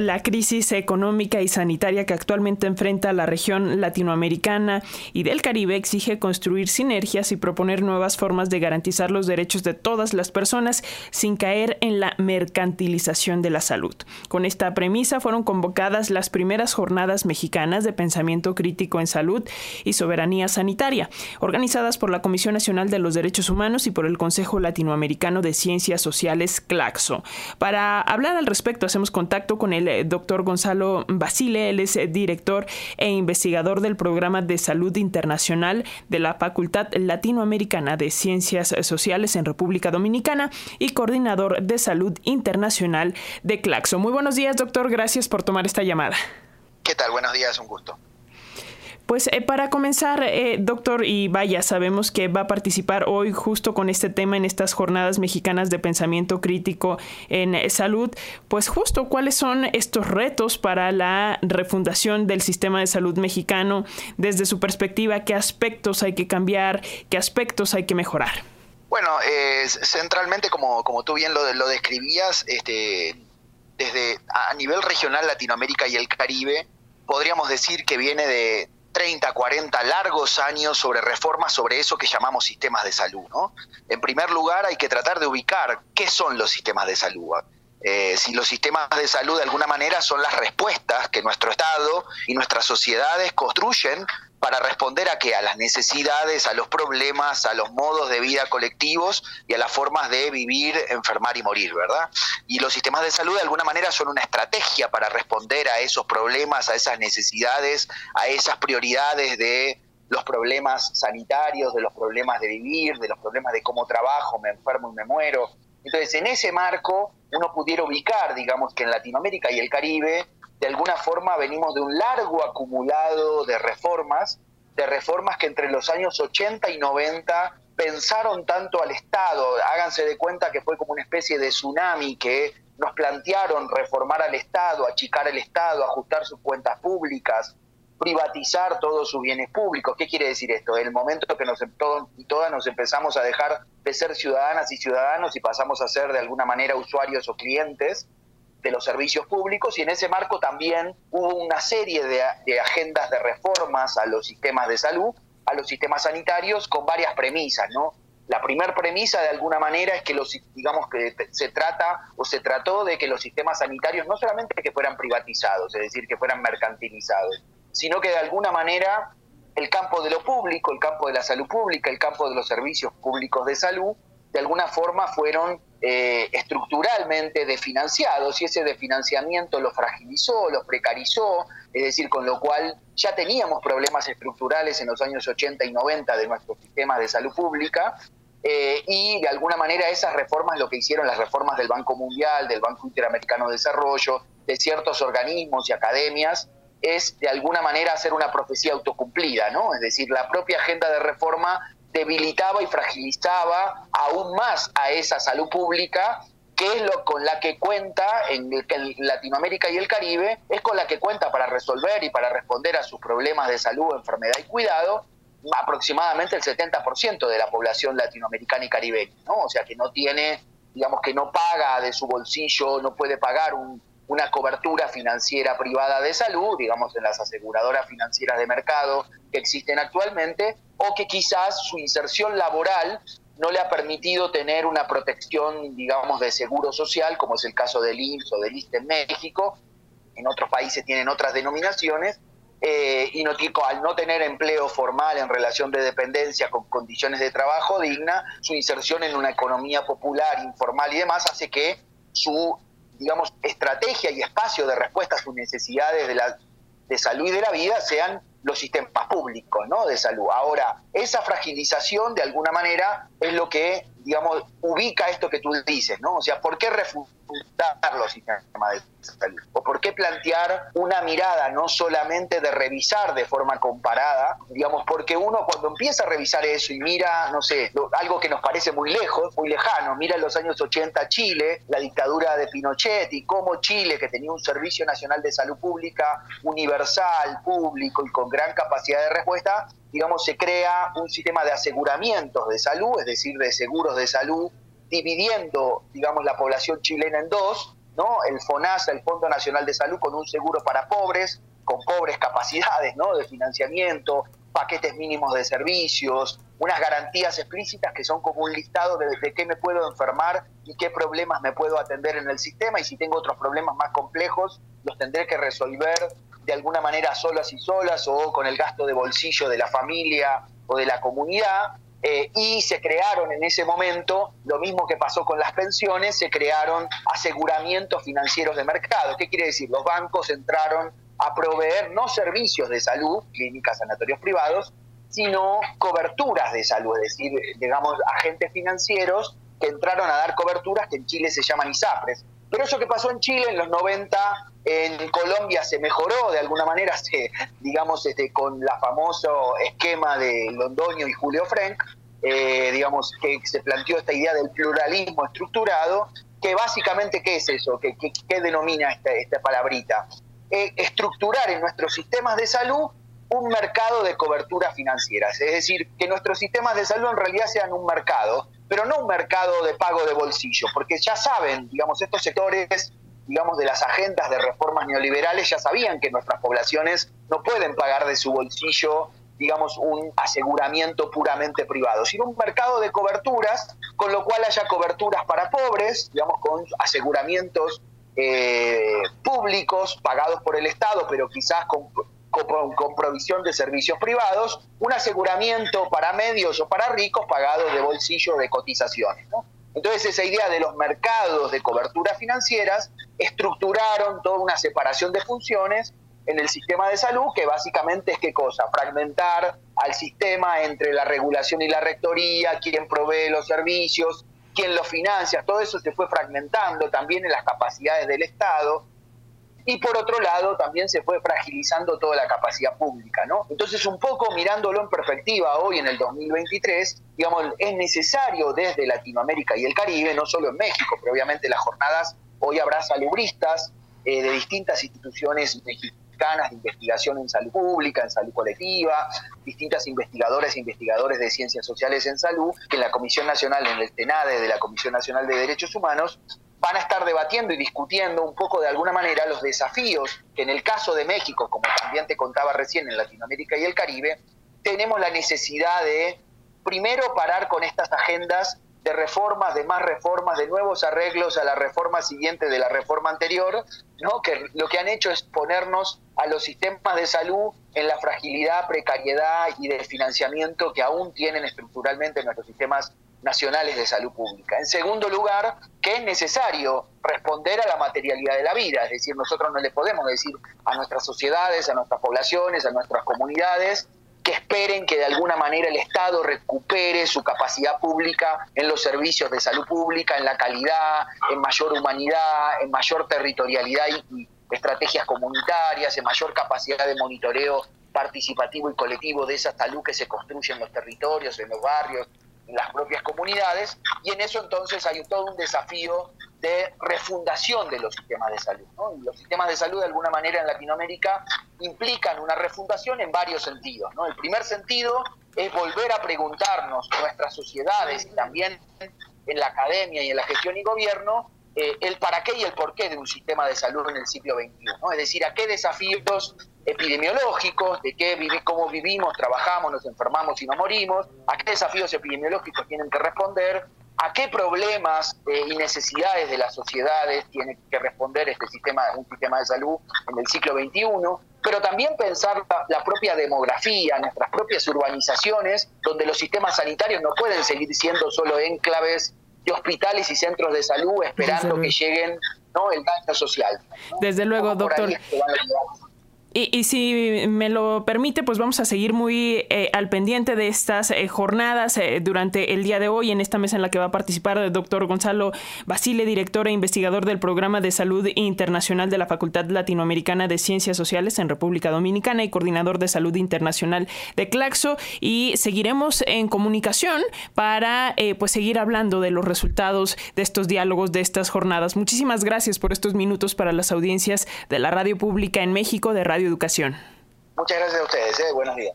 la crisis económica y sanitaria que actualmente enfrenta la región latinoamericana y del Caribe exige construir sinergias y proponer nuevas formas de garantizar los derechos de todas las personas sin caer en la mercantilización de la salud. Con esta premisa fueron convocadas las primeras jornadas mexicanas de pensamiento crítico en salud y soberanía sanitaria, organizadas por la Comisión Nacional de los Derechos Humanos y por el Consejo Latinoamericano de Ciencias Sociales, CLACSO. Para hablar al respecto, hacemos contacto con el eh, doctor Gonzalo Basile, él es eh, director e investigador del Programa de Salud Internacional de la Facultad Latinoamericana de Ciencias Sociales en República Dominicana y coordinador de Salud Internacional de CLACSO. Muy buenos días, doctor. Gracias por tomar esta llamada. ¿Qué tal? Buenos días, un gusto. Pues eh, para comenzar, eh, doctor, y vaya, sabemos que va a participar hoy justo con este tema en estas jornadas mexicanas de pensamiento crítico en eh, salud, pues justo cuáles son estos retos para la refundación del sistema de salud mexicano desde su perspectiva, qué aspectos hay que cambiar, qué aspectos hay que mejorar. Bueno, centralmente, como, como tú bien lo, lo describías, este, desde a nivel regional Latinoamérica y el Caribe, podríamos decir que viene de, 30, 40 largos años sobre reformas sobre eso que llamamos sistemas de salud. ¿no? En primer lugar, hay que tratar de ubicar qué son los sistemas de salud. Eh, si los sistemas de salud de alguna manera son las respuestas que nuestro Estado y nuestras sociedades construyen para responder a qué? A las necesidades, a los problemas, a los modos de vida colectivos y a las formas de vivir, enfermar y morir, ¿verdad? Y los sistemas de salud de alguna manera son una estrategia para responder a esos problemas, a esas necesidades, a esas prioridades de los problemas sanitarios, de los problemas de vivir, de los problemas de cómo trabajo, me enfermo y me muero. Entonces, en ese marco, uno pudiera ubicar, digamos, que en Latinoamérica y el Caribe de alguna forma venimos de un largo acumulado de reformas, de reformas que entre los años 80 y 90 pensaron tanto al Estado, háganse de cuenta que fue como una especie de tsunami que nos plantearon reformar al Estado, achicar el Estado, ajustar sus cuentas públicas, privatizar todos sus bienes públicos. ¿Qué quiere decir esto? El momento que nos, todos y todas nos empezamos a dejar de ser ciudadanas y ciudadanos y pasamos a ser de alguna manera usuarios o clientes, de los servicios públicos y en ese marco también hubo una serie de, agendas de reformas a los sistemas de salud, a los sistemas sanitarios con varias premisas, ¿no? La primera premisa de alguna manera es que los digamos que se trata o se trató de que los sistemas sanitarios no solamente que fueran privatizados, es decir, que fueran mercantilizados, sino que de alguna manera el campo de lo público, el campo de la salud pública, el campo de los servicios públicos de salud, de alguna forma fueron eh, estructuralmente desfinanciados y ese desfinanciamiento lo fragilizó, lo precarizó, es decir, con lo cual ya teníamos problemas estructurales en los años 80 y 90 de nuestro sistema de salud pública eh, y de alguna manera esas reformas, lo que hicieron las reformas del Banco Mundial, del Banco Interamericano de Desarrollo, de ciertos organismos y academias, es de alguna manera hacer una profecía autocumplida, ¿no? Es decir, la propia agenda de reforma debilitaba y fragilizaba aún más a esa salud pública que es lo con la que cuenta en, Latinoamérica y el Caribe, es con la que cuenta para resolver y para responder a sus problemas de salud, enfermedad y cuidado, aproximadamente el 70% de la población latinoamericana y caribeña, ¿no? O sea, que no tiene, digamos que no paga de su bolsillo, no puede pagar una cobertura financiera privada de salud, digamos en las aseguradoras financieras de mercado que existen actualmente, o que quizás su inserción laboral no le ha permitido tener una protección, digamos, de seguro social, como es el caso del IMSS o del ISTE en México. En otros países tienen otras denominaciones. Eh, y no, al no tener empleo formal en relación de dependencia con condiciones de trabajo digna, su inserción en una economía popular, informal y demás hace que su, digamos, estrategia y espacio de respuesta a sus necesidades de, la, de salud y de la vida sean los sistemas públicos ¿no? de salud. Ahora, esa fragilización de alguna manera es lo que, digamos, ubica esto que tú dices, ¿no? O sea, ¿por qué ¿O por qué plantear una mirada no solamente de revisar de forma comparada, digamos, porque uno cuando empieza a revisar eso y mira, no sé, algo que nos parece muy lejos, muy lejano, mira los años 80 Chile, la dictadura de Pinochet y cómo Chile, que tenía un servicio nacional de salud pública universal, público y con gran capacidad de respuesta, digamos, se crea un sistema de aseguramientos de salud, es decir, de seguros de salud, dividiendo, digamos, la población chilena en dos, ¿no? El FONASA, el Fondo Nacional de Salud, con un seguro para pobres, con pobres capacidades ¿no? de financiamiento, paquetes mínimos de servicios, unas garantías explícitas que son como un listado de, de qué me puedo enfermar y qué problemas me puedo atender en el sistema y si tengo otros problemas más complejos los tendré que resolver de alguna manera solas y solas o con el gasto de bolsillo de la familia o de la comunidad. Eh, y se crearon en ese momento, lo mismo que pasó con las pensiones, se crearon aseguramientos financieros de mercado. ¿Qué quiere decir? Los bancos entraron a proveer no servicios de salud, clínicas, sanatorios privados, sino coberturas de salud, es decir, digamos, agentes financieros que entraron a dar coberturas que en Chile se llaman ISAPRES. Pero eso que pasó en Chile en los 90, en Colombia se mejoró de alguna manera, se, digamos, este, con la famoso esquema de Londoño y Julio Frank, eh, digamos, que se planteó esta idea del pluralismo estructurado, que básicamente, ¿qué es eso? ¿Qué, qué, denomina esta, esta palabrita? Eh, estructurar en nuestros sistemas de salud un mercado de coberturas financieras, es decir, que nuestros sistemas de salud en realidad sean un mercado, pero no un mercado de pago de bolsillo, porque ya saben, digamos, estos sectores, digamos, de las agendas de reformas neoliberales ya sabían que nuestras poblaciones no pueden pagar de su bolsillo, digamos, un aseguramiento puramente privado, sino un mercado de coberturas, con lo cual haya coberturas para pobres, digamos, con aseguramientos eh, públicos pagados por el Estado, pero quizás con con, provisión de servicios privados, un aseguramiento para medios o para ricos pagados de bolsillo de cotizaciones. Entonces esa idea de los mercados de cobertura financieras estructuraron toda una separación de funciones en el sistema de salud, que básicamente es qué cosa, fragmentar al sistema entre la regulación y la rectoría, quién provee los servicios, quién los financia, todo eso se fue fragmentando también en las capacidades del Estado, y por otro lado también se fue fragilizando toda la capacidad pública, ¿no? Entonces un poco mirándolo en perspectiva hoy en el 2023, digamos, es necesario desde Latinoamérica y el Caribe, no solo en México, pero obviamente las jornadas, hoy habrá salubristas eh, de distintas instituciones mexicanas de investigación en salud pública, en salud colectiva, distintas investigadoras e investigadores de ciencias sociales en salud, que en la Comisión Nacional, en el TENADE de la Comisión Nacional de Derechos Humanos, van a estar debatiendo y discutiendo un poco de alguna manera los desafíos que en el caso de México, como también te contaba recién en Latinoamérica y el Caribe, tenemos la necesidad de primero parar con estas agendas de reformas, de más reformas, de nuevos arreglos a la reforma siguiente de la reforma anterior, ¿no? que lo que han hecho es ponernos a los sistemas de salud en la fragilidad, precariedad y de financiamiento que aún tienen estructuralmente nuestros sistemas nacionales de salud pública. En segundo lugar, que es necesario responder a la materialidad de la vida, es decir, nosotros no le podemos decir a nuestras sociedades, a nuestras poblaciones, a nuestras comunidades, que esperen que de alguna manera el Estado recupere su capacidad pública en los servicios de salud pública, en la calidad, en mayor humanidad, en mayor territorialidad y, estrategias comunitarias, en mayor capacidad de monitoreo participativo y colectivo de esa salud que se construye en los territorios, en los barrios, las propias comunidades, y en eso entonces hay todo un desafío de refundación de los sistemas de salud. Los sistemas de salud de alguna manera en Latinoamérica implican una refundación en varios sentidos. ¿no? El primer sentido es volver a preguntarnos nuestras sociedades y también en la academia y en la gestión y gobierno eh, el para qué y el por qué de un sistema de salud en el siglo XXI. Es decir, a qué desafíos epidemiológicos, de qué cómo vivimos, trabajamos, nos enfermamos y no morimos, a qué desafíos epidemiológicos tienen que responder, a qué problemas eh, y necesidades de las sociedades tiene que responder este sistema, un sistema de salud en el siglo XXI, pero también pensar la, propia demografía, nuestras propias urbanizaciones, donde los sistemas sanitarios no pueden seguir siendo solo enclaves de hospitales y centros de salud esperando que lleguen ¿no? el daño social. Desde luego, doctor. Y, si me lo permite, pues vamos a seguir muy eh, al pendiente de estas eh, jornadas eh, durante el día de hoy en esta mesa en la que va a participar el doctor Gonzalo Basile, director e investigador del Programa de Salud Internacional de la Facultad Latinoamericana de Ciencias Sociales en República Dominicana y coordinador de Salud Internacional de Claxo. Y seguiremos en comunicación para pues seguir hablando de los resultados de estos diálogos, de estas jornadas. Muchísimas gracias por estos minutos para las audiencias de la radio pública en México, de Radio Educación. Muchas gracias a ustedes, ¿eh? buenos días.